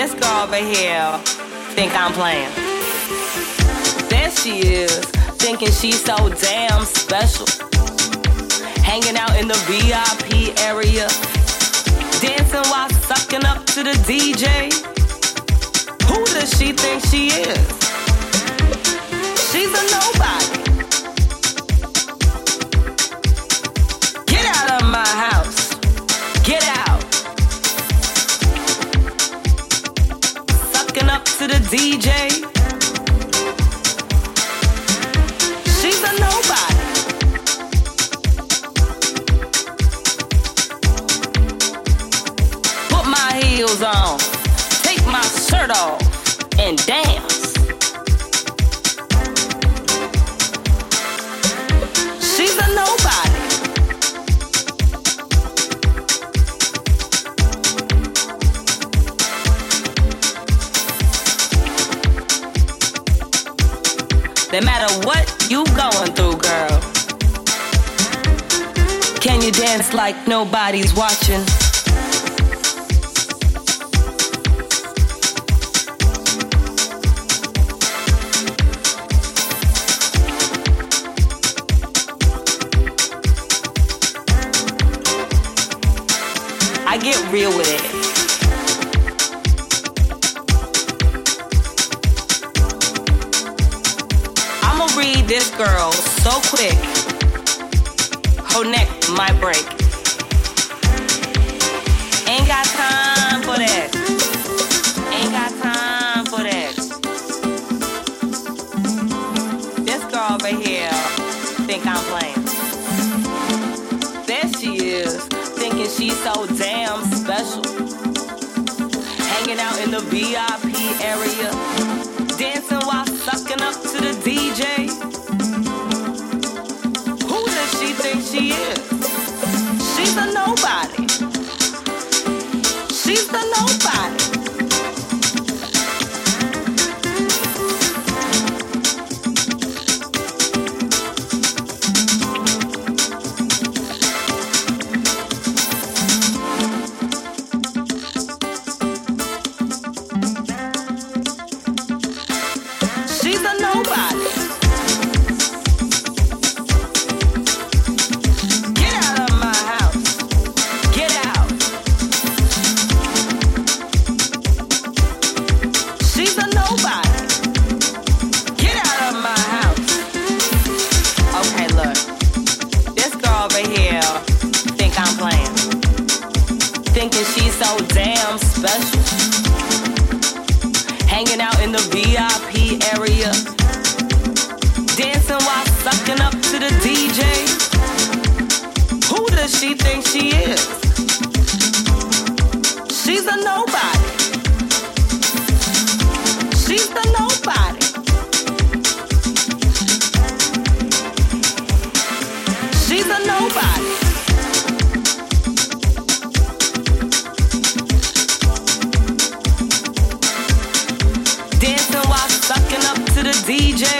This girl over here think I'm playing. There she is, thinking she's so damn special. Hanging out in the VIP area, dancing while sucking up to the DJ. Who does she think she is? She's a nobody. DJ. She's a nobody. Put my heels on. Take my shirt off and dance. No matter what you going through, girl. Can you dance like nobody's watching? I get real with it. This girl so quick. Her neck might break. Ain't got time for that. Ain't got time for that. This girl over here think I'm playing. There she is, thinking she's so damn special. Hanging out in the VIP area, special hanging out in the VIP area, dancing while sucking up to the DJ. Who does she think she is? She's a nobody. She's the DJ.